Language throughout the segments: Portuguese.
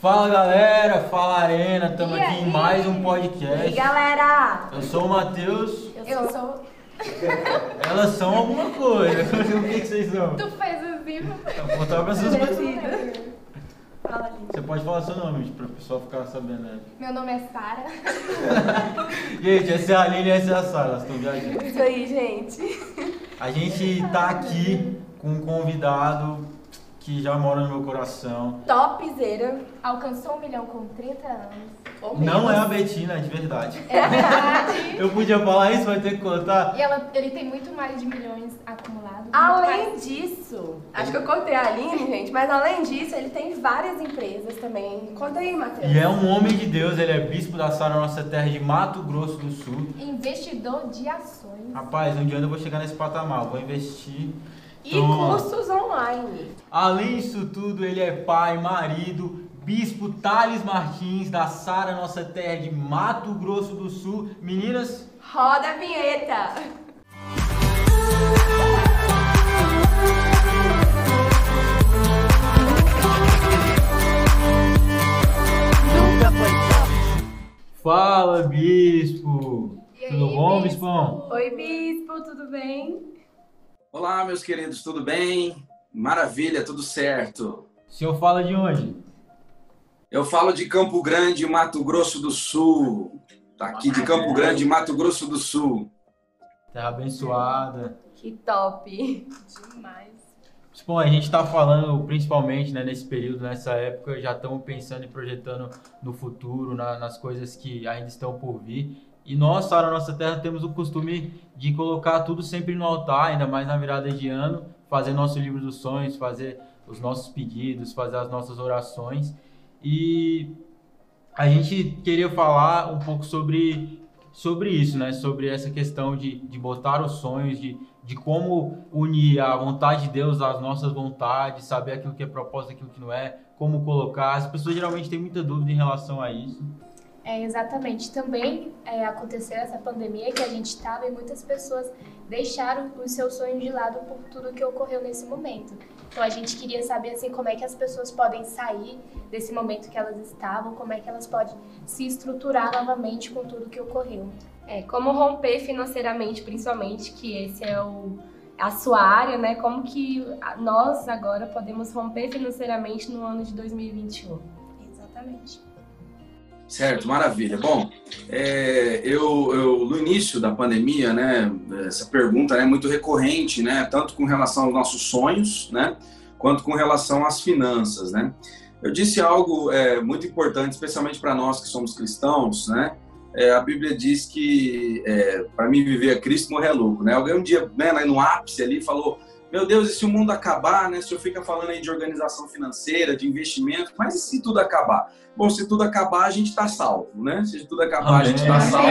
Fala galera, fala Arena, estamos E aqui em mais um E podcast. galera? Eu sou o Matheus, Eu, sou. elas são alguma coisa. o que, que vocês são? Tu fez assim, Eu vou botar pra vocês Fala, gente. Você pode falar seu nome, para o pessoal ficar sabendo. Né? Meu nome é Sara. Gente, essa é a Aline e essa é a Sara, elas estão viajando. Isso aí, gente. A gente tá aqui com um convidado que já mora no meu coração. Topzera. Alcançou um milhão com 30 anos. Não é a Betina, de verdade. É verdade. Eu podia falar isso, vai ter que contar. e ela, ele tem muito mais de milhões acumulados. Além mais- disso, acho que eu contei a Aline, gente, mas além disso, ele tem várias empresas também. Conta aí, Matheus. E é um homem de Deus, ele é bispo da Sara, nossa terra de Mato Grosso do Sul. Investidor de ações. Rapaz, um dia eu vou chegar nesse patamar, vou investir. E Toma. cursos online. Além disso tudo, ele é pai, marido, bispo Thales Martins, da Sara, nossa terra de Mato Grosso do Sul. Meninas, Roda a vinheta. fala, bispo! E aí, Tudo bom, bispo? bispão? Oi, Bispo, tudo bem? Olá, meus queridos, tudo bem? Maravilha, tudo certo. O senhor fala de onde? Eu falo de Campo Grande, Mato Grosso do Sul. Tá aqui de Campo Grande, Mato Grosso do Sul. Terra abençoada. Que top. Demais. Bom, a gente está falando principalmente né, nesse período, nessa época, já estamos pensando e projetando no futuro, na- nas coisas que ainda estão por vir. E nós, Sara, nossa terra, temos o costume de colocar tudo sempre no altar, ainda mais na virada de ano, fazer nosso livro dos sonhos, fazer os nossos pedidos, fazer as nossas orações. E a gente queria falar um pouco sobre, sobre isso, né? Sobre essa questão de, de botar os sonhos, de, de como unir a vontade de Deus às nossas vontades, saber aquilo que é propósito, aquilo que não é, como colocar. As pessoas geralmente têm muita dúvida em relação a isso. É, exatamente. Também é, aconteceu essa pandemia que a gente estava e muitas pessoas deixaram os seus sonhos de lado por tudo que ocorreu nesse momento. Então a gente queria saber assim como é que as pessoas podem sair desse momento que elas estavam, como é que elas podem se estruturar novamente com tudo que ocorreu. É, como romper financeiramente, principalmente, que esse é o, a sua área, né? Como que nós agora podemos romper financeiramente no ano de 2021? Exatamente. Certo, maravilha. Bom, é, eu, eu no início da pandemia, né, essa pergunta é muito recorrente, né, tanto com relação aos nossos sonhos, né, quanto com relação às finanças, né. Eu disse algo é, muito importante, especialmente para nós que somos cristãos, né. É, a Bíblia diz que é, para mim viver é Cristo, morrer é lucro, né. Alguém um dia, né, no ápice ali falou meu Deus, e se o mundo acabar, né? O senhor fica falando aí de organização financeira, de investimento, mas e se tudo acabar? Bom, se tudo acabar, a gente está salvo, né? Se tudo acabar, a gente está salvo,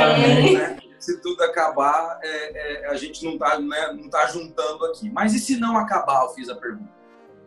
né? Se tudo acabar, é, é, a gente não está né, não tá juntando aqui. Mas e se não acabar? Eu fiz a pergunta.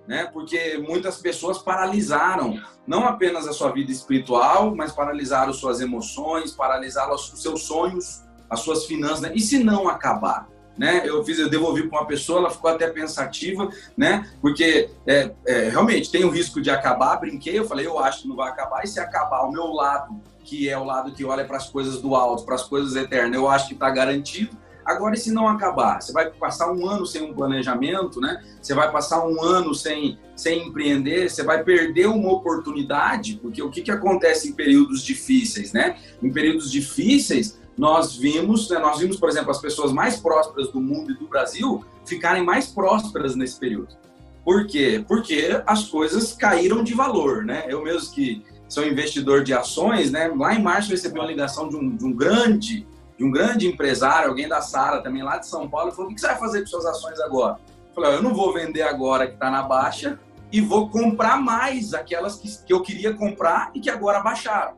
Né? Porque muitas pessoas paralisaram não apenas a sua vida espiritual, mas paralisaram suas emoções, paralisaram os seus sonhos, as suas finanças. Né? E se não acabar? Né? Eu fiz, eu devolvi para uma pessoa, ela ficou até pensativa, né? Porque é, é, realmente tem o risco de acabar. Brinquei, eu falei, eu acho que não vai acabar. E se acabar o meu lado, que é o lado que olha para as coisas do alto, para as coisas eternas, eu acho que está garantido. Agora, e se não acabar? Você vai passar um ano sem um planejamento, né? Você vai passar um ano sem, sem empreender, você vai perder uma oportunidade, porque o que, que acontece em períodos difíceis, né? Em períodos difíceis, nós vimos, né, nós vimos, por exemplo, as pessoas mais prósperas do mundo e do Brasil ficarem mais prósperas nesse período. Por quê? Porque as coisas caíram de valor, né? Eu mesmo que sou investidor de ações, né? Lá em março recebi uma ligação de um, de um grande, de um grande empresário, alguém da Sara também lá de São Paulo, falou: "O que você vai fazer com suas ações agora?" Eu falei: "Ó, "Eu não vou vender agora que está na baixa e vou comprar mais aquelas que, que eu queria comprar e que agora baixaram."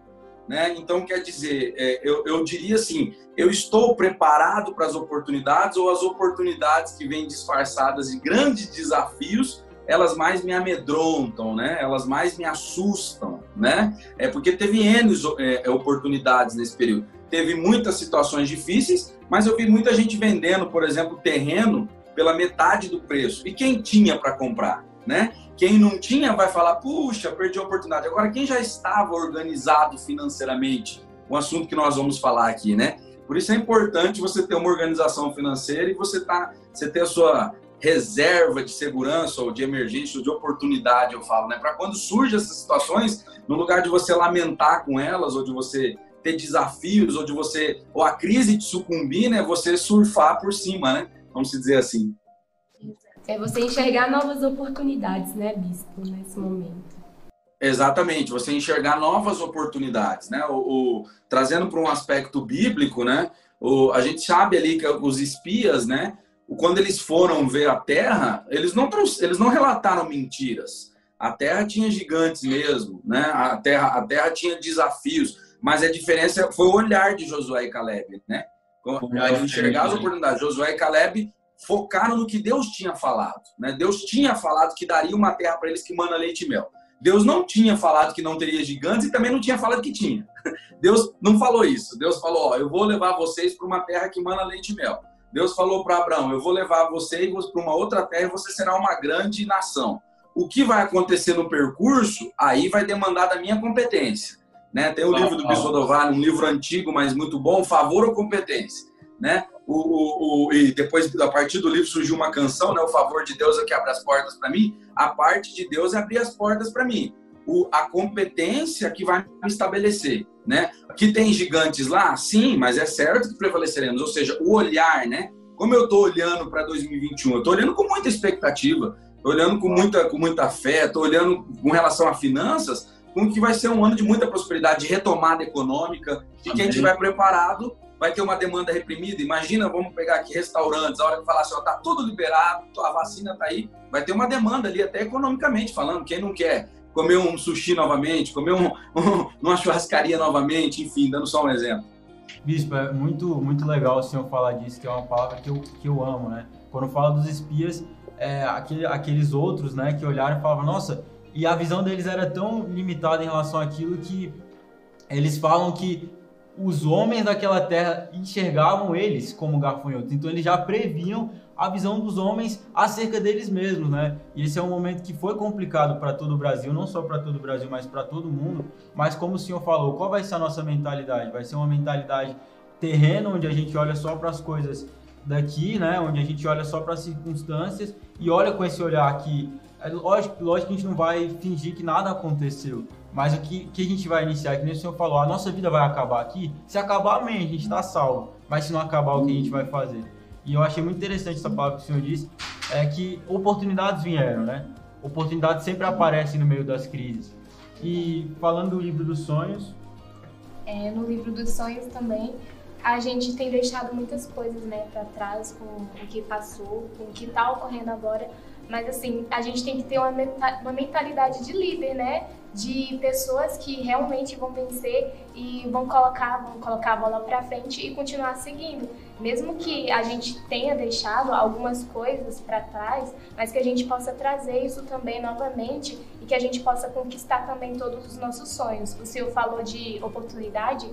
Né? Então, quer dizer, é, eu, eu diria assim: eu estou preparado para as oportunidades ou as oportunidades que vêm disfarçadas de grandes desafios, elas mais me amedrontam, né? Elas mais me assustam, né? É porque teve N é, oportunidades nesse período. Teve muitas situações difíceis, mas eu vi muita gente vendendo, por exemplo, terreno pela metade do preço. E quem tinha para comprar? né? Quem não tinha vai falar, puxa, perdi a oportunidade. Agora, quem já estava organizado financeiramente, um assunto que nós vamos falar aqui, né? Por isso é importante você ter uma organização financeira e você, tá, você ter a sua reserva de segurança ou de emergência ou de oportunidade, eu falo, né? Para quando surgem essas situações, no lugar de você lamentar com elas ou de você ter desafios ou de você ou a crise de sucumbir, né? Você surfar por cima, né? Vamos dizer assim. É você enxergar novas oportunidades, né, bispo, nesse momento. Exatamente, você enxergar novas oportunidades, né? O, o trazendo para um aspecto bíblico, né? O, a gente sabe ali que os espias, né? quando eles foram ver a Terra, eles não, eles não relataram mentiras. A Terra tinha gigantes mesmo, né? A Terra, a terra tinha desafios, mas a diferença foi o olhar de Josué e Caleb, né? Enxergar as oportunidades. Josué e Caleb focaram no que Deus tinha falado, né? Deus tinha falado que daria uma terra para eles que manda leite e mel. Deus não tinha falado que não teria gigantes e também não tinha falado que tinha. Deus não falou isso. Deus falou: ó, eu vou levar vocês para uma terra que manda leite e mel. Deus falou para Abraão: Eu vou levar você para uma outra terra e você será uma grande nação. O que vai acontecer no percurso, aí vai demandar da minha competência. Né? Tem o livro do Bispo do Vale, um livro antigo, mas muito bom, Favor ou Competência. Né? O, o, o, e depois, a partir do livro, surgiu uma canção, né? O favor de Deus é que abre as portas para mim. A parte de Deus é abrir as portas para mim. O, a competência que vai me estabelecer né? Que tem gigantes lá, sim, mas é certo que prevaleceremos. Ou seja, o olhar, né? Como eu estou olhando para 2021, eu estou olhando com muita expectativa, estou olhando com muita, com muita fé, estou olhando com relação a finanças, com que vai ser um ano de muita prosperidade, de retomada econômica, e quem estiver preparado vai ter uma demanda reprimida. Imagina, vamos pegar aqui restaurantes, a hora que falar assim, ó, tá tudo liberado, a vacina tá aí, vai ter uma demanda ali, até economicamente falando, quem não quer comer um sushi novamente, comer um, um, uma churrascaria novamente, enfim, dando só um exemplo. Bispo, é muito, muito legal o senhor falar disso, que é uma palavra que eu, que eu amo, né? Quando fala dos espias, é, aquele, aqueles outros, né, que olharam e falavam, nossa, e a visão deles era tão limitada em relação àquilo que eles falam que os homens daquela terra enxergavam eles como gafanhotos. Então eles já previam a visão dos homens acerca deles mesmos, né? E esse é um momento que foi complicado para todo o Brasil, não só para todo o Brasil, mas para todo mundo. Mas como o senhor falou, qual vai ser a nossa mentalidade? Vai ser uma mentalidade terrena, onde a gente olha só para as coisas daqui, né? Onde a gente olha só para as circunstâncias e olha com esse olhar aqui. É lógico, lógico que a gente não vai fingir que nada aconteceu, mas o que, que a gente vai iniciar, que nem o senhor falou, a nossa vida vai acabar aqui. Se acabar, amém, a gente está salvo. Mas se não acabar, o que a gente vai fazer? E eu achei muito interessante essa palavra que o senhor disse, é que oportunidades vieram, né? Oportunidades sempre aparecem no meio das crises. E falando do livro dos sonhos. É, no livro dos sonhos também, a gente tem deixado muitas coisas né, para trás com o que passou, com o que está ocorrendo agora. Mas assim, a gente tem que ter uma, uma mentalidade de líder, né? De pessoas que realmente vão vencer e vão colocar, vão colocar a bola para frente e continuar seguindo. Mesmo que a gente tenha deixado algumas coisas para trás, mas que a gente possa trazer isso também novamente e que a gente possa conquistar também todos os nossos sonhos. O senhor falou de oportunidade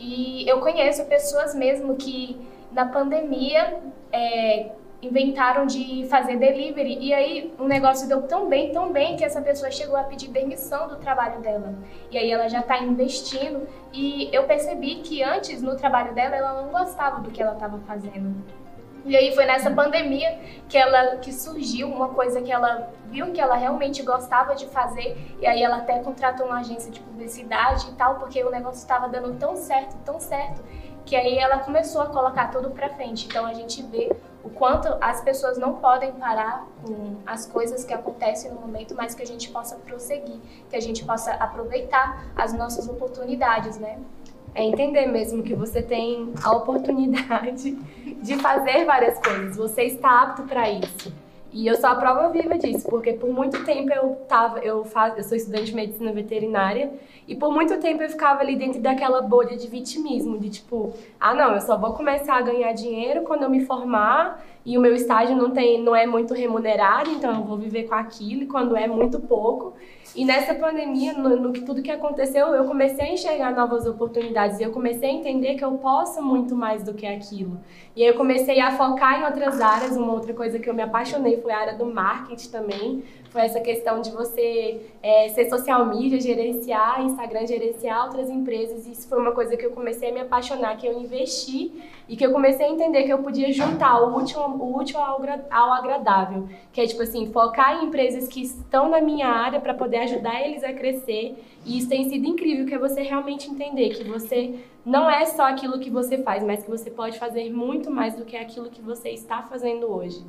e eu conheço pessoas mesmo que na pandemia é, inventaram de fazer delivery e aí o negócio deu tão bem, tão bem que essa pessoa chegou a pedir demissão do trabalho dela. E aí ela já está investindo e eu percebi que antes no trabalho dela ela não gostava do que ela estava fazendo. E aí foi nessa pandemia que ela que surgiu uma coisa que ela viu que ela realmente gostava de fazer e aí ela até contratou uma agência de publicidade e tal, porque o negócio estava dando tão certo, tão certo, que aí ela começou a colocar tudo para frente. Então a gente vê o quanto as pessoas não podem parar com as coisas que acontecem no momento, mas que a gente possa prosseguir, que a gente possa aproveitar as nossas oportunidades, né? É entender mesmo que você tem a oportunidade de fazer várias coisas, você está apto para isso. E eu sou a prova viva disso, porque por muito tempo eu tava, eu faço, eu sou estudante de medicina veterinária e por muito tempo eu ficava ali dentro daquela bolha de vitimismo, de tipo, ah não, eu só vou começar a ganhar dinheiro quando eu me formar e o meu estágio não tem, não é muito remunerado, então eu vou viver com aquilo e quando é muito pouco. E nessa pandemia, no, no que tudo que aconteceu, eu comecei a enxergar novas oportunidades e eu comecei a entender que eu posso muito mais do que aquilo. E aí eu comecei a focar em outras áreas. Uma outra coisa que eu me apaixonei foi a área do marketing também, foi essa questão de você é, ser social media, gerenciar, Instagram, gerenciar outras empresas. Isso foi uma coisa que eu comecei a me apaixonar, que eu investi e que eu comecei a entender que eu podia juntar o útil, o útil ao, ao agradável. Que é, tipo assim, focar em empresas que estão na minha área para poder ajudar eles a crescer. E isso tem sido incrível, que é você realmente entender que você não é só aquilo que você faz, mas que você pode fazer muito mais do que aquilo que você está fazendo hoje.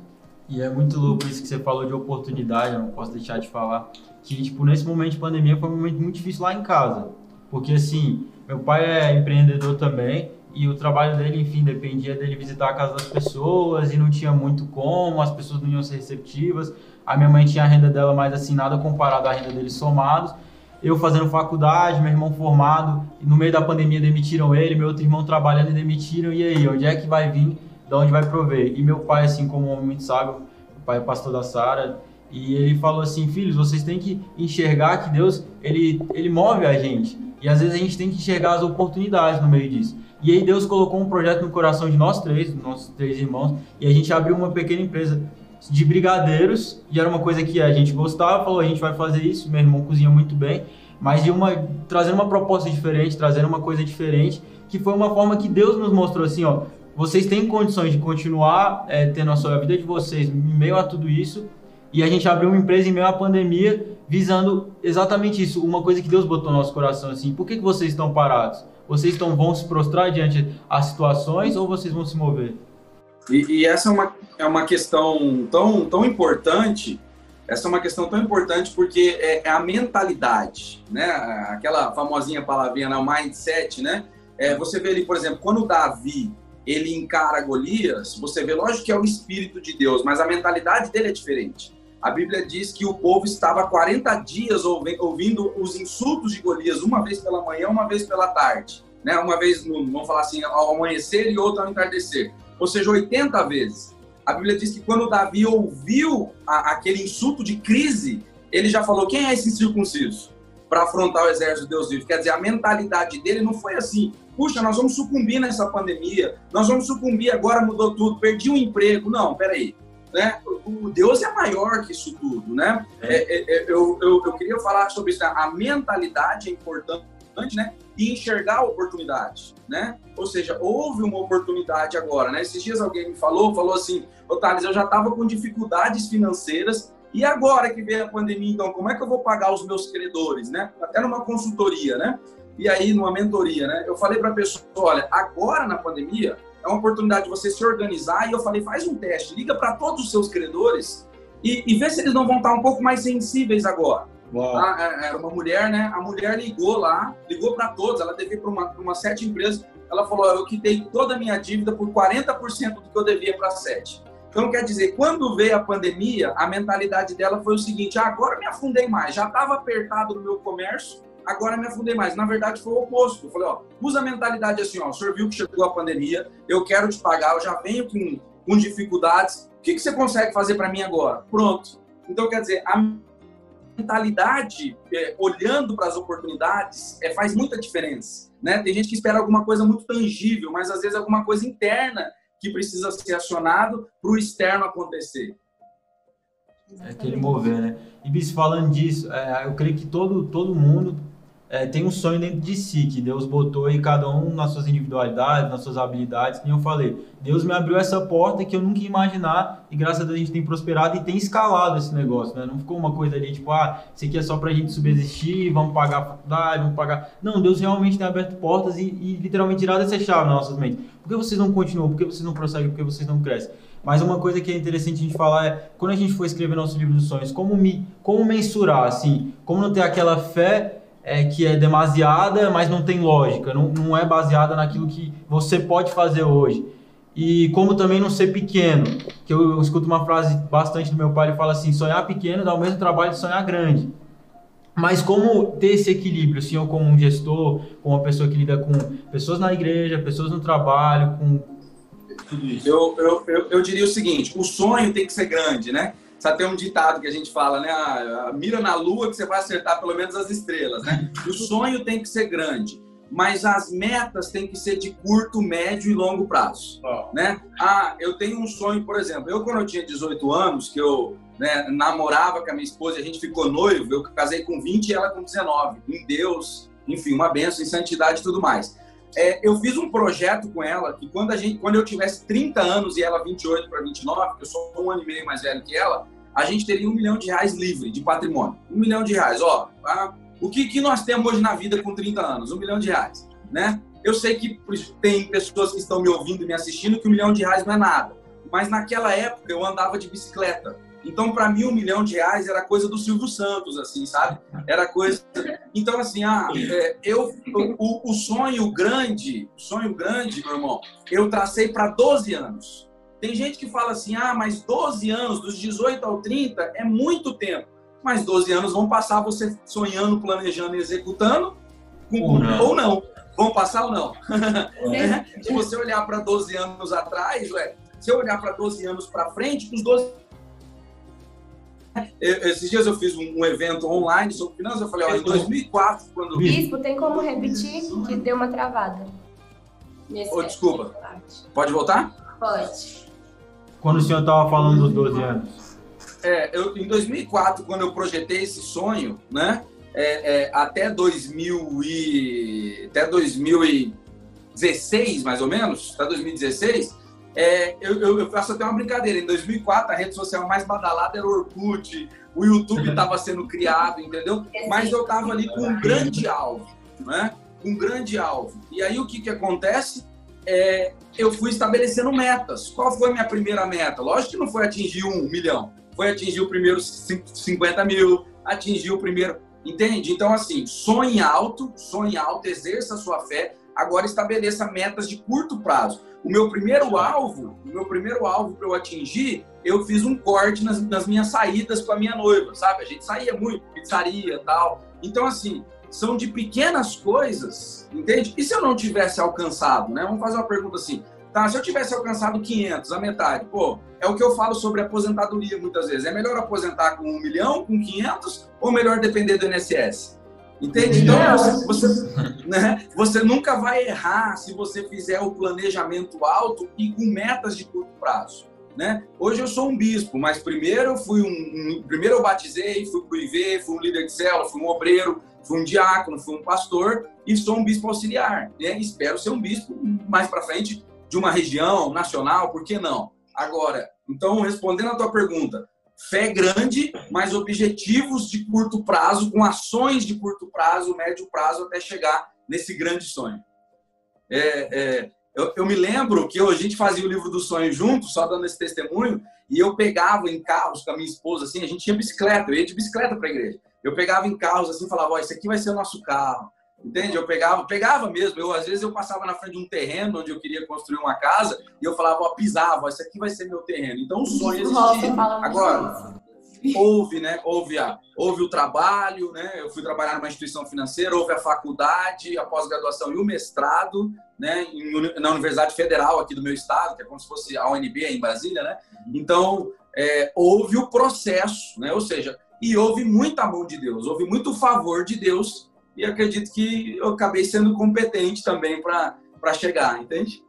E é muito louco isso que você falou de oportunidade, eu não posso deixar de falar. Que, tipo, nesse momento de pandemia foi um momento muito difícil lá em casa. Porque, assim, meu pai é empreendedor também e o trabalho dele, enfim, dependia dele visitar a casa das pessoas e não tinha muito como, as pessoas não iam ser receptivas. A minha mãe tinha a renda dela mais assim, nada comparado à renda deles somados. Eu fazendo faculdade, meu irmão formado, no meio da pandemia demitiram ele, meu outro irmão trabalhando e demitiram. E aí, onde é que vai vir de onde vai prover. E meu pai, assim como um homem muito sábio, o pai é pastor da Sara, e ele falou assim, filhos, vocês têm que enxergar que Deus, ele, ele move a gente. E às vezes a gente tem que enxergar as oportunidades no meio disso. E aí Deus colocou um projeto no coração de nós três, nossos três irmãos, e a gente abriu uma pequena empresa de brigadeiros, e era uma coisa que a gente gostava, falou, a gente vai fazer isso, meu irmão cozinha muito bem, mas de uma trazendo uma proposta diferente, trazendo uma coisa diferente, que foi uma forma que Deus nos mostrou assim, ó, vocês têm condições de continuar é, tendo a vida de vocês em meio a tudo isso. E a gente abriu uma empresa em meio à pandemia visando exatamente isso, uma coisa que Deus botou no nosso coração assim. Por que, que vocês estão parados? Vocês estão, vão se prostrar diante das situações ou vocês vão se mover? E, e, essa é uma, é uma questão tão, tão importante, essa é uma questão tão importante porque é, é a mentalidade, né? Aquela famosinha palavrinha, né? o mindset, né? É, você vê ali, por exemplo, quando Davi ele encara Golias, você vê, lógico que é o Espírito de Deus, mas a mentalidade dele é diferente. A Bíblia diz que o povo estava 40 dias ouvindo os insultos de Golias, uma vez pela manhã, uma vez pela tarde. Né? Uma vez, no, vamos falar assim, ao amanhecer e outra ao entardecer. Ou seja, 80 vezes. A Bíblia diz que quando Davi ouviu a, aquele insulto de crise, ele já falou: quem é esse circunciso? Para afrontar o exército de Deus vivo. Quer dizer, a mentalidade dele não foi assim: puxa, nós vamos sucumbir nessa pandemia, nós vamos sucumbir, agora mudou tudo, perdi o um emprego. Não, peraí. Né? O Deus é maior que isso tudo, né? É. É, é, é eu, eu, eu, queria falar sobre isso. Né? A mentalidade é importante, né? E enxergar a oportunidade, né? Ou seja, houve uma oportunidade agora, né? Esses dias alguém me falou, falou assim, ô Thales, eu já estava com dificuldades financeiras e agora que veio a pandemia, então, como é que eu vou pagar os meus credores, né? Até numa consultoria, né? E aí numa mentoria, né? Eu falei para a pessoa, olha, agora na pandemia é uma oportunidade de você se organizar e eu falei, faz um teste, liga para todos os seus credores e, e vê se eles não vão estar um pouco mais sensíveis agora. Ah, é, era uma mulher, né? A mulher ligou lá, ligou para todos, ela devia para uma, uma sete empresas, ela falou, eu quitei toda a minha dívida por 40% do que eu devia para sete. Então, quer dizer, quando veio a pandemia, a mentalidade dela foi o seguinte: ah, agora me afundei mais, já estava apertado no meu comércio, agora me afundei mais. Na verdade, foi o oposto. Eu falei, ó, usa a mentalidade assim, ó, o senhor viu que chegou a pandemia, eu quero te pagar, eu já venho com, com dificuldades, o que, que você consegue fazer para mim agora? Pronto. Então, quer dizer, a mentalidade, é, olhando para as oportunidades, é, faz muita diferença. Né? Tem gente que espera alguma coisa muito tangível, mas às vezes alguma coisa interna que precisa ser acionado para o externo acontecer. É aquele mover, né? E bis, falando disso, é, eu creio que todo, todo mundo é, tem um sonho dentro de si, que Deus botou aí cada um nas suas individualidades, nas suas habilidades, como eu falei. Deus me abriu essa porta que eu nunca ia imaginar e graças a Deus a gente tem prosperado e tem escalado esse negócio, né? Não ficou uma coisa ali tipo, ah, isso aqui é só pra gente subsistir, vamos pagar a faculdade, vamos pagar... Não, Deus realmente tem aberto portas e, e literalmente tirado essa chave nas nossas mentes. Por que vocês não continuam? Por que vocês não prosseguem? Por que vocês não crescem? Mas uma coisa que é interessante a gente falar é, quando a gente for escrever nosso livro dos sonhos, como, me, como mensurar, assim, como não ter aquela fé é, que é demasiada, mas não tem lógica, não, não é baseada naquilo que você pode fazer hoje. E como também não ser pequeno, que eu, eu escuto uma frase bastante do meu pai, ele fala assim, sonhar pequeno dá o mesmo trabalho de sonhar grande. Mas como ter esse equilíbrio, assim, eu como um gestor, como uma pessoa que lida com pessoas na igreja, pessoas no trabalho, com tudo isso? Eu, eu, eu, eu, diria o seguinte: o sonho tem que ser grande, né? Sabe, tem um ditado que a gente fala, né? Ah, mira na lua que você vai acertar pelo menos as estrelas, né? O sonho tem que ser grande, mas as metas têm que ser de curto, médio e longo prazo, oh. né? Ah, eu tenho um sonho, por exemplo, eu quando eu tinha 18 anos, que eu né, namorava com a minha esposa, a gente ficou noivo, eu casei com 20 e ela com 19. Em Deus, enfim, uma benção em santidade e tudo mais. É, eu fiz um projeto com ela que quando, a gente, quando eu tivesse 30 anos e ela 28 para 29, que eu sou um ano e meio mais velho que ela, a gente teria um milhão de reais livre de patrimônio. Um milhão de reais, ó. Tá? O que, que nós temos hoje na vida com 30 anos? Um milhão de reais, né? Eu sei que tem pessoas que estão me ouvindo e me assistindo que um milhão de reais não é nada. Mas naquela época eu andava de bicicleta. Então, para mim, um milhão de reais era coisa do Silvio Santos, assim, sabe? Era coisa. Então, assim, ah, é, eu, o, o sonho grande, sonho grande, meu irmão, eu tracei para 12 anos. Tem gente que fala assim, ah, mas 12 anos, dos 18 ao 30, é muito tempo. Mas 12 anos vão passar você sonhando, planejando e executando, com, ou, não. ou não. Vão passar ou não? É. Se você olhar para 12 anos atrás, ué, se eu olhar para 12 anos para frente, os 12 esses dias eu fiz um, evento online sobre finanças, eu falei, olha, em 2004, quando... Bispo, tem como repetir que deu uma travada? oh, desculpa, pode voltar? Pode. Quando o senhor estava falando dos 12 anos? É, eu, em 2004, quando eu projetei esse sonho, né, é, é, até 2000 e, até 2016, mais ou menos, até 2016, é, eu, eu, faço até uma brincadeira. Em 2004, a rede social mais badalada era o Orkut, o YouTube estava sendo criado, entendeu? Mas eu estava ali com um grande alvo, né? Um grande alvo. E aí o que, que acontece? É, eu fui estabelecendo metas. Qual foi a minha primeira meta? Lógico que não foi atingir um milhão, foi atingir o primeiro 50 mil, atingir o primeiro. Entende? Então, assim, sonhe alto, sonhe alto, exerça a sua fé, agora estabeleça metas de curto prazo. O meu primeiro alvo, o meu primeiro alvo para eu atingir, eu fiz um corte nas, nas, minhas saídas com a minha noiva, sabe? A gente saía muito, pizzaria tal. Então, assim, são de pequenas coisas, entende? E se eu não tivesse alcançado, né? Vamos fazer uma pergunta assim. Tá, se eu tivesse alcançado 500, a metade, pô, é o que eu falo sobre aposentadoria muitas vezes. É melhor aposentar com um milhão, com 500, ou melhor depender do INSS? Entende? Então, você, você, né, você nunca vai errar se você fizer o planejamento alto e com metas de curto prazo. Né? Hoje eu sou um bispo, mas primeiro eu fui um, um primeiro eu batizei, fui pro IV, fui um líder de célula, fui um obreiro, fui um diácono, fui um pastor e sou um bispo auxiliar. Né? Espero ser um bispo mais para frente de uma região nacional, por que não? Agora, então respondendo a tua pergunta, fé grande, mas objetivos de curto prazo, com ações de curto prazo, médio prazo, até chegar nesse grande sonho. É, é, eu, eu, me lembro que a gente fazia o livro do sonho junto, só dando esse testemunho, e eu pegava em carros com a minha esposa, assim, a gente tinha bicicleta, eu ia de bicicleta para a igreja. Eu pegava em carros assim, falava, ó, esse aqui vai ser o nosso carro. Entende? Eu pegava, pegava mesmo. Eu às vezes eu passava na frente de um terreno onde eu queria construir uma casa e eu falava, ó, pisava, isso aqui vai ser meu terreno. Então o sonho existia. Agora, houve, né? Houve a, houve o trabalho, né? Eu fui trabalhar numa instituição financeira, houve a faculdade, a pós-graduação e o mestrado, né? na Universidade Federal aqui do meu estado, que é como se fosse a UNB em Brasília, né? Então é, houve o processo, né? Ou seja, e houve muita mão de Deus, houve muito favor de Deus e acredito que eu acabei sendo competente também para chegar, entende?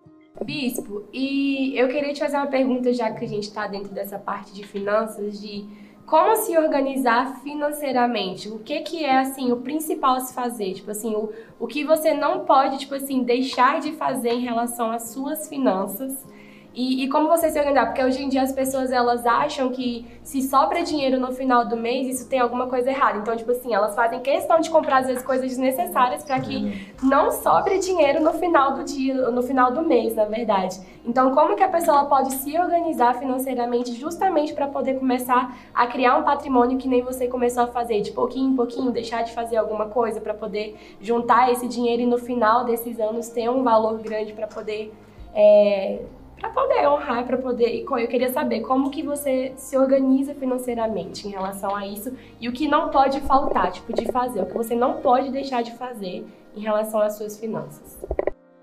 Bispo, e eu queria te fazer uma pergunta, já que a gente está dentro dessa parte de finanças, de como se organizar financeiramente? O que que é, assim, o principal a se fazer? Tipo assim, o, o que você não pode, tipo assim, deixar de fazer em relação às suas finanças e, e, como você se organizar? Porque hoje em dia as pessoas elas acham que se sobra dinheiro no final do mês, isso tem alguma coisa errada. Então, tipo assim, elas fazem questão de comprar às vezes coisas desnecessárias para que não sobre dinheiro no final do dia, no final do mês, na verdade. Então, como que a pessoa pode se organizar financeiramente justamente para poder começar a criar um patrimônio que nem você começou a fazer, de pouquinho em pouquinho, deixar de fazer alguma coisa para poder juntar esse dinheiro e no final desses anos ter um valor grande para poder é, para poder honrar, para poder. E eu queria saber como que você se organiza financeiramente em relação a isso e o que não pode faltar, tipo, de fazer, o que você não pode deixar de fazer em relação às suas finanças.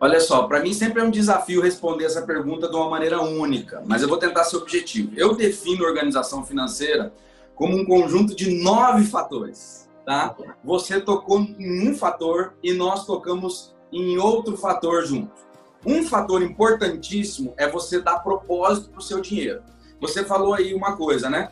Olha só, para mim sempre é um desafio responder essa pergunta de uma maneira única, mas eu vou tentar ser objetivo. Eu defino organização financeira como um conjunto de nove fatores, tá? Você tocou em um fator e nós tocamos em outro fator junto. Um fator importantíssimo é você dar propósito para o seu dinheiro. Você falou aí uma coisa, né?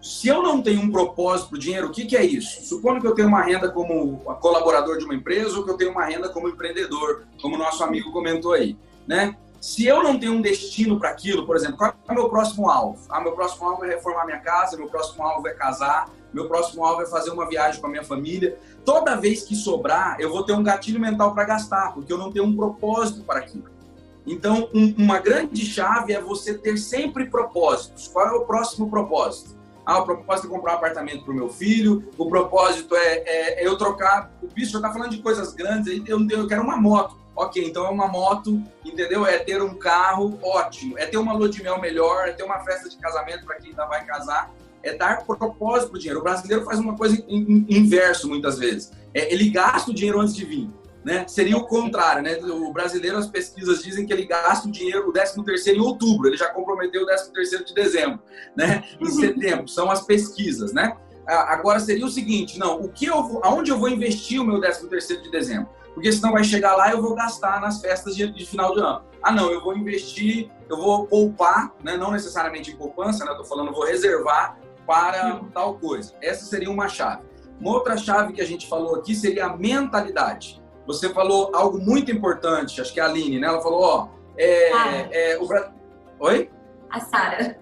se eu não tenho um propósito para o dinheiro, o que, que é isso? Supondo que eu tenho uma renda como colaborador de uma empresa ou que eu tenho uma renda como empreendedor, como nosso amigo comentou aí, né? Se eu não tenho um destino para aquilo, por exemplo, qual é o meu próximo alvo? Ah, meu próximo alvo é reformar minha casa, meu próximo alvo é casar, meu próximo alvo é fazer uma viagem com a minha família. Toda vez que sobrar, eu vou ter um gatilho mental para gastar, porque eu não tenho um propósito para aquilo. Então, um, uma grande chave é você ter sempre propósitos. Qual é o próximo propósito? Ah, o propósito é comprar um apartamento para o meu filho, o propósito é, é, é eu trocar. O bicho já está falando de coisas grandes, eu, eu quero uma moto. Ok, então é uma moto, entendeu? É ter um carro, ótimo. É ter uma lua de mel melhor, é ter uma festa de casamento para quem ainda vai casar. É dar propósito para o dinheiro. O brasileiro faz uma coisa inverso muitas vezes. É, ele gasta o dinheiro antes de vir né? Seria o contrário, né? O brasileiro, as pesquisas dizem que ele gasta o dinheiro, o 13 terceiro em outubro, ele já comprometeu o 13 terceiro de dezembro, né? Em setembro, são as pesquisas, né? Agora seria o seguinte, não, o que eu vou, aonde eu vou investir o meu 13 terceiro de dezembro? Porque senão vai chegar lá eu vou gastar nas festas de, de, final de ano. Ah, não, eu vou investir, eu vou poupar, né? Não necessariamente em poupança, né? Eu tô falando, vou reservar para tal coisa. Essa seria uma chave. Uma outra chave que a gente falou aqui seria a mentalidade. Você falou algo muito importante, acho que é a Aline, né? Ela falou, ó, é, ah. é, o Bra... Oi? A Sara.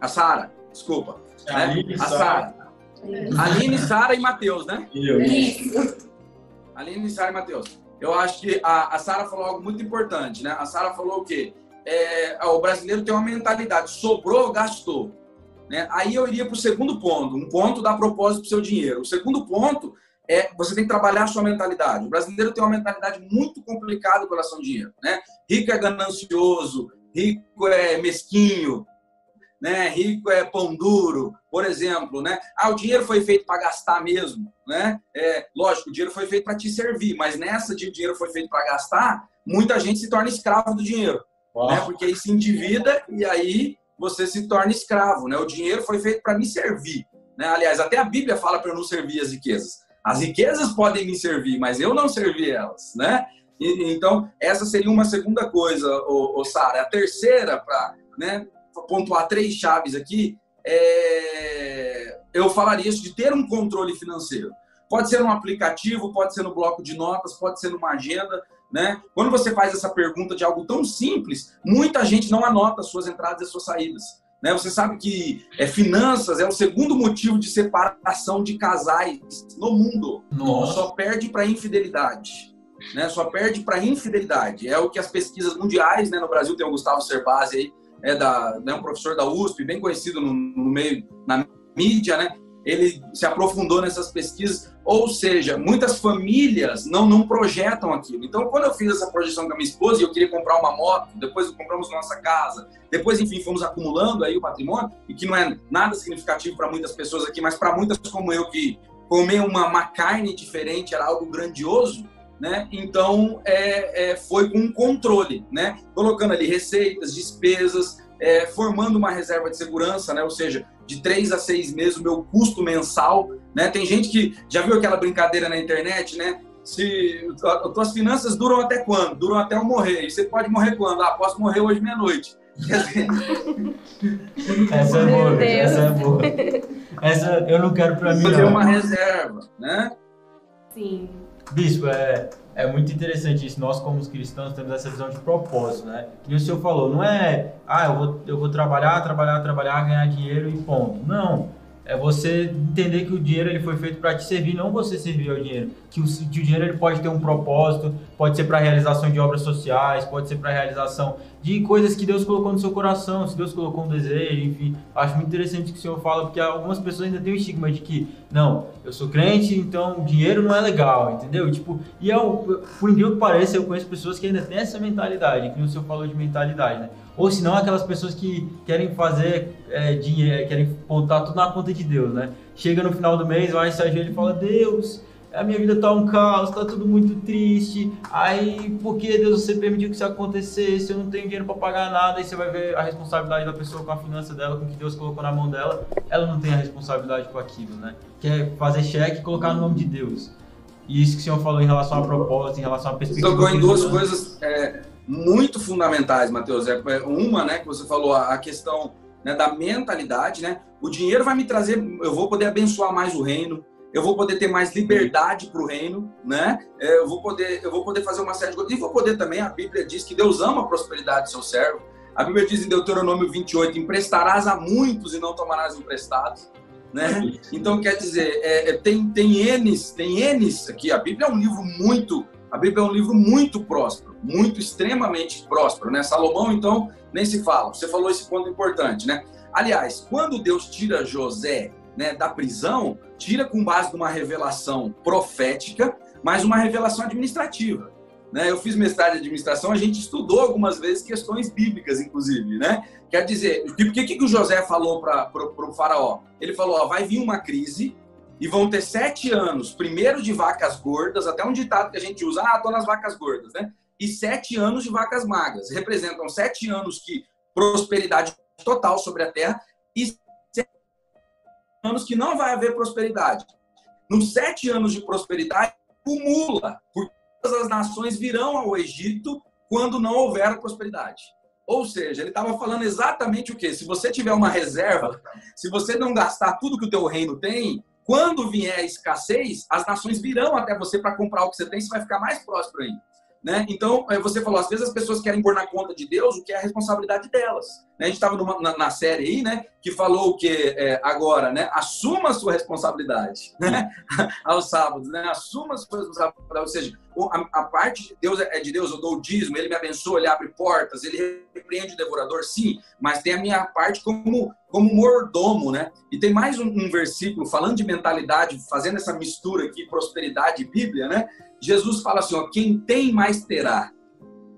A Sara, desculpa. É né? Aline, a Sara. Aline, Sara e Matheus, né? Isso. Aline, Sara e Matheus. Eu acho que a, a Sara falou algo muito importante, né? A Sara falou o quê? É, o brasileiro tem uma mentalidade, sobrou, gastou. Né? Aí eu iria para o segundo ponto, um ponto dá propósito para o seu dinheiro. O segundo ponto é você tem que trabalhar a sua mentalidade. O brasileiro tem uma mentalidade muito complicada com relação ao dinheiro, né? Rico é ganancioso, rico é mesquinho, né? Rico é pão duro, por exemplo, né? Ah, o dinheiro foi feito para gastar mesmo, né? É, lógico, o dinheiro foi feito para te servir, mas nessa de o dinheiro foi feito para gastar, muita gente se torna escravo do dinheiro, né? Porque aí se endivida e aí você se torna escravo, né? O dinheiro foi feito para me servir, né? Aliás, até a Bíblia fala para eu não servir as riquezas. As riquezas podem me servir, mas eu não servi elas, né? E, então, essa seria uma segunda coisa, o, Sara. A terceira, para né, pontuar três chaves aqui, é... eu falaria isso de ter um controle financeiro. Pode ser um aplicativo, pode ser no bloco de notas, pode ser numa agenda, né? Quando você faz essa pergunta de algo tão simples, muita gente não anota as suas entradas e as suas saídas. Né? Você sabe que é, finanças é o segundo motivo de separação de casais no mundo. Nossa. Só perde para infidelidade. Né? Só perde para infidelidade. É o que as pesquisas mundiais, né? no Brasil tem o Gustavo Cerbasi aí, é da, né, um professor da USP, bem conhecido no, no meio, na mídia, né? ele se aprofundou nessas pesquisas, ou seja, muitas famílias não, não projetam aquilo. Então, quando eu fiz essa projeção com a minha esposa e eu queria comprar uma moto, depois compramos nossa casa, depois, enfim, fomos acumulando aí o patrimônio, e que não é nada significativo para muitas pessoas aqui, mas para muitas como eu, que comer uma, uma carne diferente era algo grandioso, né? Então, é, é, foi com um controle, né? Colocando ali receitas, despesas, é, formando uma reserva de segurança, né? Ou seja, de três a seis meses o meu custo mensal, né? Tem gente que já viu aquela brincadeira na internet, né? Se as tuas finanças duram até quando? Duram até eu morrer. E você pode morrer quando? Ah, posso morrer hoje meia-noite. essa é boa, essa é boa. Essa eu não quero para mim. Fazer uma reserva, né? Sim. Bispo, é, é muito interessante isso. Nós, como cristãos, temos essa visão de propósito, né? Que o senhor falou, não é, ah, eu vou, eu vou trabalhar, trabalhar, trabalhar, ganhar dinheiro e ponto. Não. É você entender que o dinheiro ele foi feito para te servir, não você servir ao dinheiro. Que o, que o dinheiro ele pode ter um propósito, pode ser para realização de obras sociais, pode ser para realização de coisas que Deus colocou no seu coração, se Deus colocou um desejo, enfim. Acho muito interessante o que o senhor fala, porque algumas pessoas ainda têm o estigma de que, não, eu sou crente, então dinheiro não é legal, entendeu? Tipo, e eu, por incrível que pareça, eu conheço pessoas que ainda têm essa mentalidade, que o senhor falou de mentalidade, né? Ou se não, aquelas pessoas que querem fazer é, dinheiro, querem botar tudo na conta de Deus, né? Chega no final do mês, vai se ajoelha e fala, Deus, a minha vida tá um caos, tá tudo muito triste. Aí, por que Deus você permitiu que isso acontecesse? Eu não tenho dinheiro para pagar nada. Aí você vai ver a responsabilidade da pessoa com a finança dela, com o que Deus colocou na mão dela. Ela não tem a responsabilidade com aquilo, né? Quer fazer cheque e colocar no nome de Deus. E isso que o senhor falou em relação a propósito, em relação à perspectiva. Tocou em duas coisas é, muito fundamentais, Matheus. É, é, uma, né, que você falou, a questão né, da mentalidade, né? O dinheiro vai me trazer, eu vou poder abençoar mais o reino, eu vou poder ter mais liberdade para o reino, né? É, eu vou poder, eu vou poder fazer uma série de coisas. E vou poder também, a Bíblia diz que Deus ama a prosperidade do seu servo. A Bíblia diz em Deuteronômio 28, emprestarás a muitos e não tomarás emprestados. Né? Então, quer dizer, é, é, tem, tem N's, tem N's aqui. A Bíblia é um livro muito, a Bíblia é um livro muito próspero, muito extremamente próspero, né? Salomão, então, nem se fala. Você falou esse ponto importante, né? Aliás, quando Deus tira José né, da prisão, tira com base numa revelação profética, mas uma revelação administrativa. Né? Eu fiz mestrado em administração, a gente estudou algumas vezes questões bíblicas, inclusive, né? Quer dizer, o que, que, que o José falou para o faraó? Ele falou, ó, vai vir uma crise e vão ter sete anos, primeiro de vacas gordas, até um ditado que a gente usa, ah, tô nas vacas gordas, né? E sete anos de vacas magras. Representam sete anos que prosperidade total sobre a terra e sete anos que não vai haver prosperidade. Nos sete anos de prosperidade, acumula, porque todas as nações virão ao Egito quando não houver prosperidade. Ou seja, ele estava falando exatamente o quê? Se você tiver uma reserva, se você não gastar tudo que o teu reino tem, quando vier a escassez, as nações virão até você para comprar o que você tem, você vai ficar mais próspero ainda. Né? Então, é, você falou, às vezes as pessoas querem pôr na conta de Deus o que é a responsabilidade delas. Né? A gente estava na, na, série aí, né, que falou que é, agora, né, assuma a sua responsabilidade, né, aos sábados, né, assuma a sua responsabilidade, ou seja, a, a, parte de Deus é de Deus, eu dou o dízimo, ele me abençoa, ele abre portas, ele repreende o devorador, sim, mas tem a minha parte como, como mordomo, né, e tem mais um, um versículo falando de mentalidade, fazendo essa mistura aqui, prosperidade e Bíblia, né, Jesus fala assim: ó, quem tem mais terá,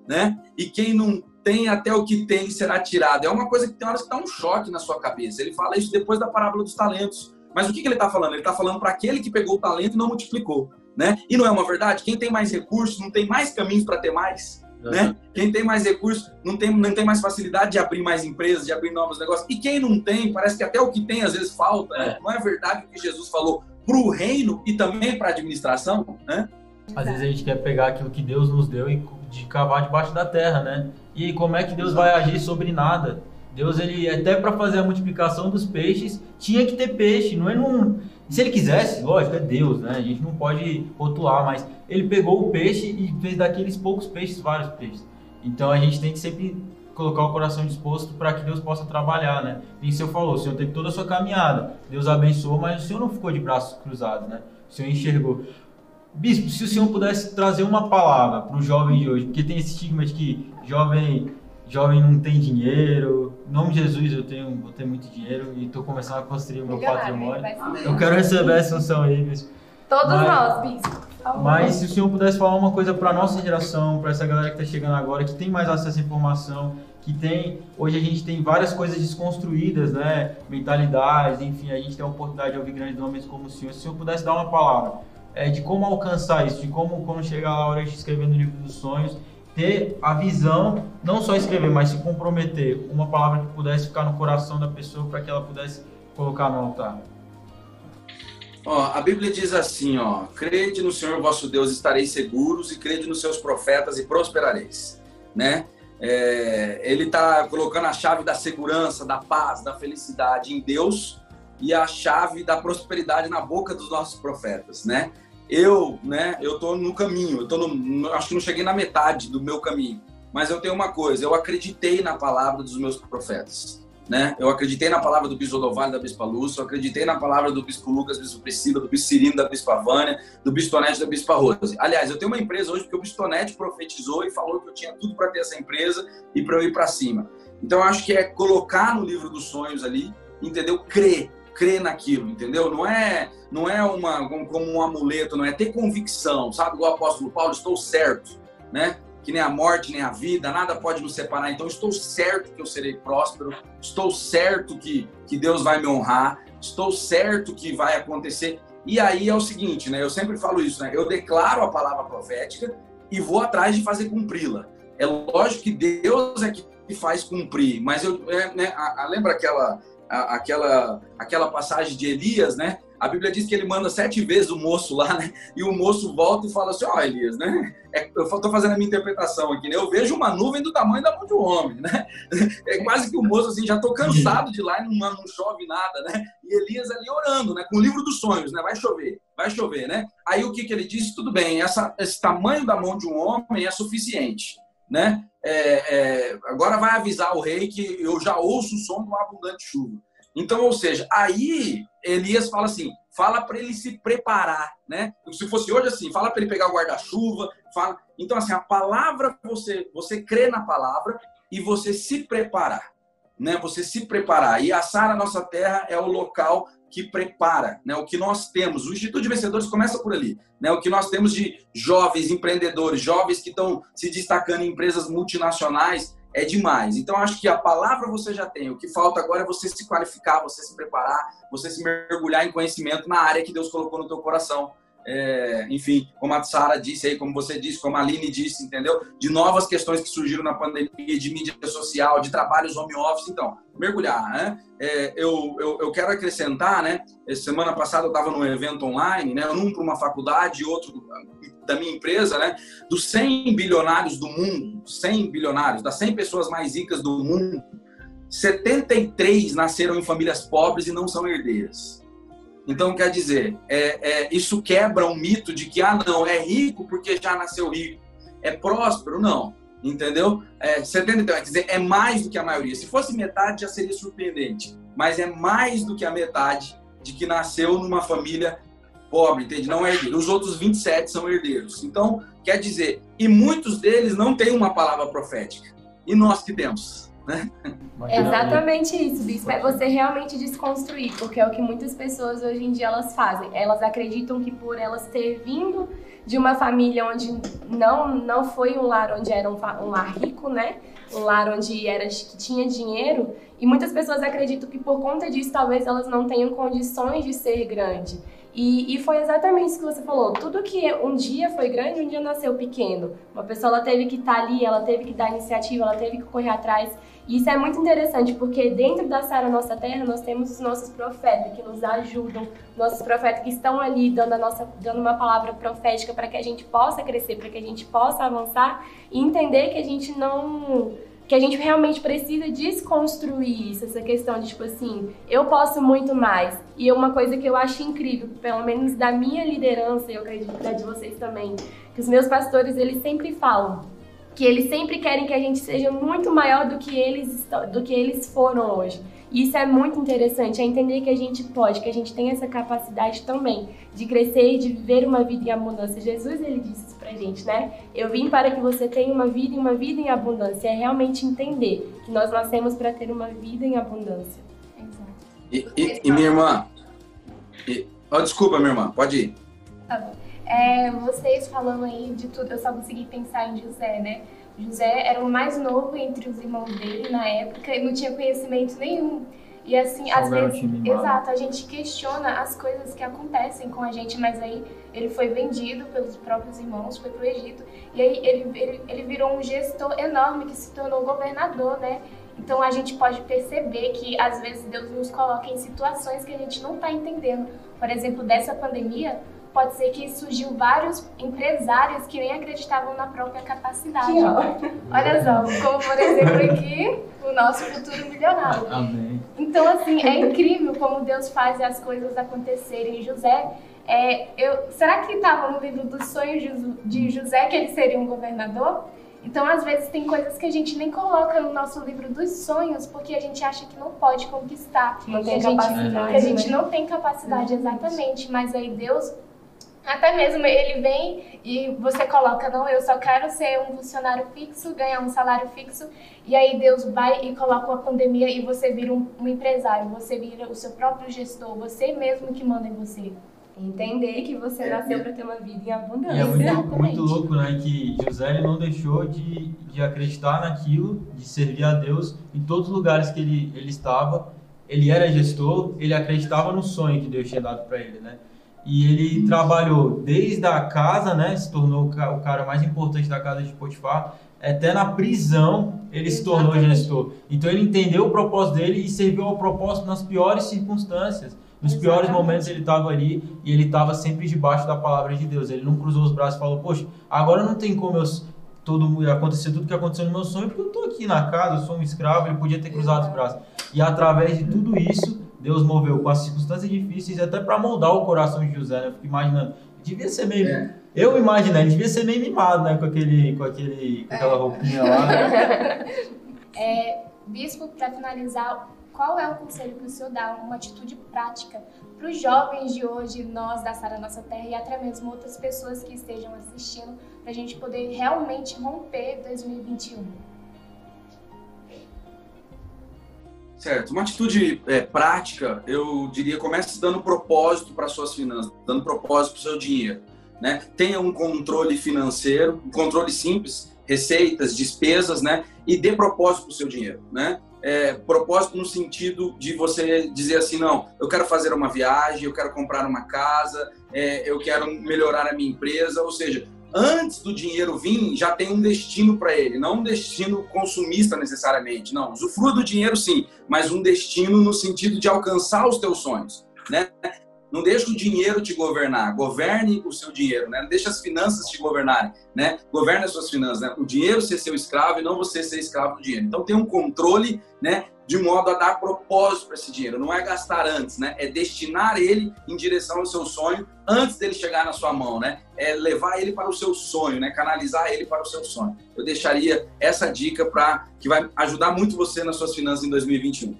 né? E quem não tem até o que tem será tirado. É uma coisa que tem horas que dá um choque na sua cabeça. Ele fala isso depois da parábola dos talentos. Mas o que, que ele está falando? Ele está falando para aquele que pegou o talento e não multiplicou, né? E não é uma verdade? Quem tem mais recursos não tem mais caminhos para ter mais. Né? Quem tem mais recursos não tem, não tem mais facilidade de abrir mais empresas, de abrir novos negócios. E quem não tem, parece que até o que tem às vezes falta. Né? É. Não é verdade o que Jesus falou para o reino e também para a administração? Né? Às vezes a gente quer pegar aquilo que Deus nos deu e de cavar debaixo da terra, né? E como é que Deus vai agir sobre nada? Deus, ele até para fazer a multiplicação dos peixes, tinha que ter peixe, não é num... Se ele quisesse, lógico, é Deus, né? A gente não pode rotular, mas ele pegou o peixe e fez daqueles poucos peixes vários peixes. Então a gente tem que sempre colocar o coração disposto para que Deus possa trabalhar, né? E o Senhor falou, o Senhor teve toda a sua caminhada, Deus abençoou, mas o Senhor não ficou de braços cruzados, né? O Senhor enxergou. Bispo, se o senhor pudesse trazer uma palavra para o jovem de hoje, porque tem esse estigma de que jovem, jovem não tem dinheiro. Em nome de Jesus, eu tenho, vou ter muito dinheiro e estou começando a construir o meu patrimônio. Eu quero receber essa unção aí, bispo. Todos mas, nós, bispo. Mas se o senhor pudesse falar uma coisa para nossa geração, para essa galera que está chegando agora, que tem mais acesso à informação, que tem hoje a gente tem várias coisas desconstruídas, né? Mentalidades, enfim, a gente tem a oportunidade de ouvir grandes nomes como o senhor. Se o senhor pudesse dar uma palavra é, de como alcançar isso, de como quando chegar a hora de escrever no livro dos sonhos, ter a visão, não só escrever, mas se comprometer, uma palavra que pudesse ficar no coração da pessoa para que ela pudesse colocar no altar. Ó, a Bíblia diz assim, ó, crede no Senhor vosso Deus, estareis seguros, e crede nos seus profetas e prosperareis, né? É, ele está colocando a chave da segurança, da paz, da felicidade em Deus e a chave da prosperidade na boca dos nossos profetas, né? Eu, né, eu tô no caminho, eu tô no, acho que não cheguei na metade do meu caminho, mas eu tenho uma coisa, eu acreditei na palavra dos meus profetas, né? Eu acreditei na palavra do bispo Odovalho da Bispa Lúcia, eu acreditei na palavra do bispo Lucas, do bispo Priscila, do bispo Cirino, da Bispa Vânia, do bispo Tonete, da Bispa Rose. Aliás, eu tenho uma empresa hoje porque o bispo Tonete profetizou e falou que eu tinha tudo para ter essa empresa e para eu ir para cima. Então, eu acho que é colocar no livro dos sonhos ali, entendeu? Crer, crer naquilo, entendeu? Não é não é uma como um amuleto, não é ter convicção, sabe? O apóstolo Paulo, estou certo, né? Que nem a morte, nem a vida, nada pode nos separar. Então, estou certo que eu serei próspero, estou certo que, que Deus vai me honrar, estou certo que vai acontecer. E aí é o seguinte, né? Eu sempre falo isso, né? Eu declaro a palavra profética e vou atrás de fazer cumpri-la. É lógico que Deus é que faz cumprir, mas eu, é, né, a, a, lembra aquela aquela, aquela passagem de Elias, né? A Bíblia diz que ele manda sete vezes o moço lá, né? E o moço volta e fala assim: Ó, oh, Elias, né? É, eu estou fazendo a minha interpretação aqui, né? Eu vejo uma nuvem do tamanho da mão de um homem, né? É quase que o moço, assim, já estou cansado de ir lá e não, não chove nada, né? E Elias ali orando, né? Com o livro dos sonhos, né? Vai chover, vai chover, né? Aí o que, que ele disse? Tudo bem, essa, esse tamanho da mão de um homem é suficiente, né? É, é, agora vai avisar o rei que eu já ouço o som de uma abundante chuva. Então, ou seja, aí Elias fala assim, fala para ele se preparar, né? Se fosse hoje assim, fala para ele pegar o guarda-chuva, fala. Então assim, a palavra você você crê na palavra e você se preparar, né? Você se preparar. E a Sara nossa terra é o local que prepara, né? O que nós temos, o Instituto de Vencedores começa por ali, né? O que nós temos de jovens empreendedores, jovens que estão se destacando em empresas multinacionais, é demais. Então, acho que a palavra você já tem. O que falta agora é você se qualificar, você se preparar, você se mergulhar em conhecimento na área que Deus colocou no teu coração. É, enfim, como a Sara disse aí, como você disse, como a Aline disse, entendeu? De novas questões que surgiram na pandemia, de mídia social, de trabalhos home office. Então, mergulhar, né? É, eu, eu, eu, quero acrescentar, né? Semana passada eu estava num evento online, né? Um para uma faculdade e outro da minha empresa, né? Dos 100 bilionários do mundo, 100 bilionários, das 100 pessoas mais ricas do mundo, 73 nasceram em famílias pobres e não são herdeiras. Então, quer dizer, é, é, isso quebra um mito de que, ah, não, é rico porque já nasceu rico. É próspero? Não. Entendeu? É, 73, quer dizer, é mais do que a maioria. Se fosse metade, já seria surpreendente. Mas é mais do que a metade de que nasceu numa família pobre, entende? Não é herdeiro. Os outros 27 são herdeiros. Então, quer dizer, e muitos deles não têm uma palavra profética. E nós que temos? Né? Exatamente isso, Bispo. É você realmente desconstruir, porque é o que muitas pessoas hoje em dia elas fazem. Elas acreditam que por elas ter vindo de uma família onde não não foi um lar onde era um, um lar rico, né? Um lar onde era que tinha dinheiro, e muitas pessoas acreditam que por conta disso talvez elas não tenham condições de ser grande. E, e, foi exatamente isso que você falou. Tudo que um dia foi grande, um dia nasceu pequeno. Uma pessoa ela teve que estar tá ali, ela teve que dar iniciativa, ela teve que correr atrás. Isso é muito interessante, porque dentro da Sara Nossa Terra nós temos os nossos profetas que nos ajudam, nossos profetas que estão ali dando, a nossa, dando uma palavra profética para que a gente possa crescer, para que a gente possa avançar e entender que a gente não que a gente realmente precisa desconstruir isso, essa questão de tipo assim, eu posso muito mais. E uma coisa que eu acho incrível, pelo menos da minha liderança, e eu acredito que é de vocês também, que os meus pastores, eles sempre falam que eles sempre querem que a gente seja muito maior do que eles do que eles foram hoje. E isso é muito interessante, é entender que a gente pode, que a gente tem essa capacidade também de crescer e de viver uma vida em abundância. Jesus, ele disse isso pra gente, né? Eu vim para que você tenha uma vida e uma vida em abundância. É realmente entender que nós nascemos para ter uma vida em abundância. Exato. E, e, e minha irmã, e, oh, desculpa, minha irmã, pode ir. Tá bom. É, vocês falando aí de tudo, eu só consegui pensar em José, né? José era o mais novo entre os irmãos dele na época e não tinha conhecimento nenhum. E assim, às vezes, exato, a gente questiona as coisas que acontecem com a gente, mas aí ele foi vendido pelos próprios irmãos, foi pro Egito, e aí ele, ele, ele virou um gestor enorme que se tornou governador, né? Então a gente pode perceber que às vezes Deus nos coloca em situações que a gente não está entendendo. Por exemplo, dessa pandemia, pode ser que surgiu vários empresários que nem acreditavam na própria capacidade. Olha só, como por exemplo aqui, o nosso futuro milionário. Amém. Então, assim, é incrível como Deus faz as coisas acontecerem. José, é, eu, será que estava no livro dos sonhos de José que ele seria um governador? Então, às vezes, tem coisas que a gente nem coloca no nosso livro dos sonhos porque a gente acha que não pode conquistar. Não tem capacidade. Que a gente né? não tem capacidade, exatamente. Mas aí Deus até mesmo ele vem e você coloca, não, eu só quero ser um funcionário fixo, ganhar um salário fixo, e aí Deus vai e coloca uma pandemia e você vira um, um empresário, você vira o seu próprio gestor, você mesmo que manda em você. Entender que você é, nasceu para ter uma vida em abundância. E é muito, muito, louco, né? Que José ele não deixou de, de acreditar naquilo, de servir a Deus em todos os lugares que ele, ele estava. Ele era gestor, ele acreditava no sonho que Deus tinha dado para ele, né? E ele trabalhou desde a casa, né? Se tornou o cara mais importante da casa de Potifar. Até na prisão ele se tornou gestor. Então ele entendeu o propósito dele e serviu ao propósito nas piores circunstâncias. Nos Exatamente. piores momentos ele estava ali e ele estava sempre debaixo da palavra de Deus. Ele não cruzou os braços e falou: Poxa, agora não tem como eu, todo, acontecer tudo que aconteceu no meu sonho, porque eu estou aqui na casa, eu sou um escravo. Ele podia ter cruzado os braços. E através de tudo isso, Deus moveu com as circunstâncias difíceis até para moldar o coração de José. Né? Eu fico imaginando. Devia ser meio. É. Eu imaginei, ele devia ser meio mimado, né? Com, aquele, com, aquele, com aquela roupinha lá. Né? É, bispo, para finalizar, qual é o conselho que o senhor dá, uma atitude prática para os jovens de hoje, nós da Sara Nossa Terra e até mesmo outras pessoas que estejam assistindo, para a gente poder realmente romper 2021? Certo. Uma atitude é, prática, eu diria, comece dando propósito para suas finanças, dando propósito para o seu dinheiro. Né? Tenha um controle financeiro, um controle simples, receitas, despesas, né? E dê propósito para o seu dinheiro, né? é, propósito no sentido de você dizer assim, não, eu quero fazer uma viagem, eu quero comprar uma casa, é, eu quero melhorar a minha empresa, ou seja, antes do dinheiro vir, já tem um destino para ele, não um destino consumista necessariamente, não, usufrua do dinheiro sim, mas um destino no sentido de alcançar os teus sonhos, né? Não deixe o dinheiro te governar, governe o seu dinheiro, né? Não deixe as finanças te governarem, né? Governe as suas finanças, né? O dinheiro ser seu escravo e não você ser escravo do dinheiro. Então tem um controle, né? De modo a dar propósito para esse dinheiro. Não é gastar antes, né? É destinar ele em direção ao seu sonho antes dele chegar na sua mão, né? É levar ele para o seu sonho, né? Canalizar ele para o seu sonho. Eu deixaria essa dica para que vai ajudar muito você nas suas finanças em 2021.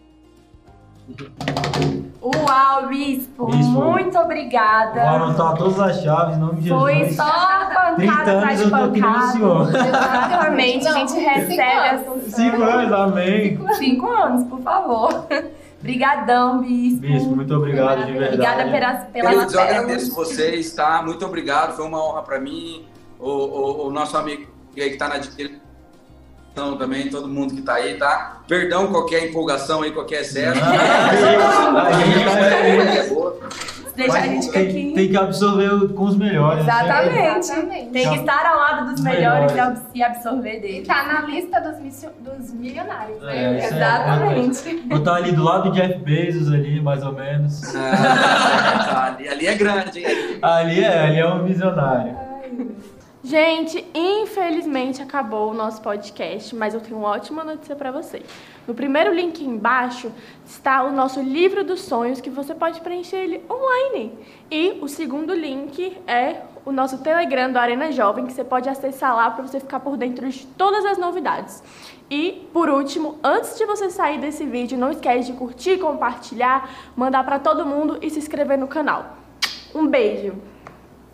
Uau, Bispo, Bispo muito obrigada. Vou anotar todas as chaves, em nome de Jesus. Foi só pancada atrás de pancada. Exatamente, a gente recebe as Cinco anos, amém. Cinco anos, por favor. Obrigadão, Bispo. Bispo, muito obrigado, de verdade. Obrigada pela, pela Queridos, eu agradeço vocês, tá? Muito obrigado, foi uma honra para mim. O, o, o, nosso amigo que está na direita também, todo mundo que está aí, tá? Perdão qualquer empolgação aí, qualquer excesso. Deixa a gente tem, aqui. Tem que absorver com os melhores. Né? Exatamente. Exatamente. Tem que estar ao lado dos melhores, melhores. e absorver deles. Tá na lista dos, dos milionários, né? É, Exatamente. É, Vou estar ali do lado do Jeff Bezos ali, mais ou menos. Ah, ali, ali, é grande, hein? Ali é, ali é um visionário. Gente, infelizmente acabou o nosso podcast, mas eu tenho uma ótima notícia para vocês. No primeiro link embaixo está o nosso livro dos sonhos que você pode preencher ele online. E o segundo link é o nosso Telegram do Arena Jovem, que você pode acessar lá para você ficar por dentro de todas as novidades. E, por último, antes de você sair desse vídeo, não esquece de curtir, compartilhar, mandar para todo mundo e se inscrever no canal. Um beijo!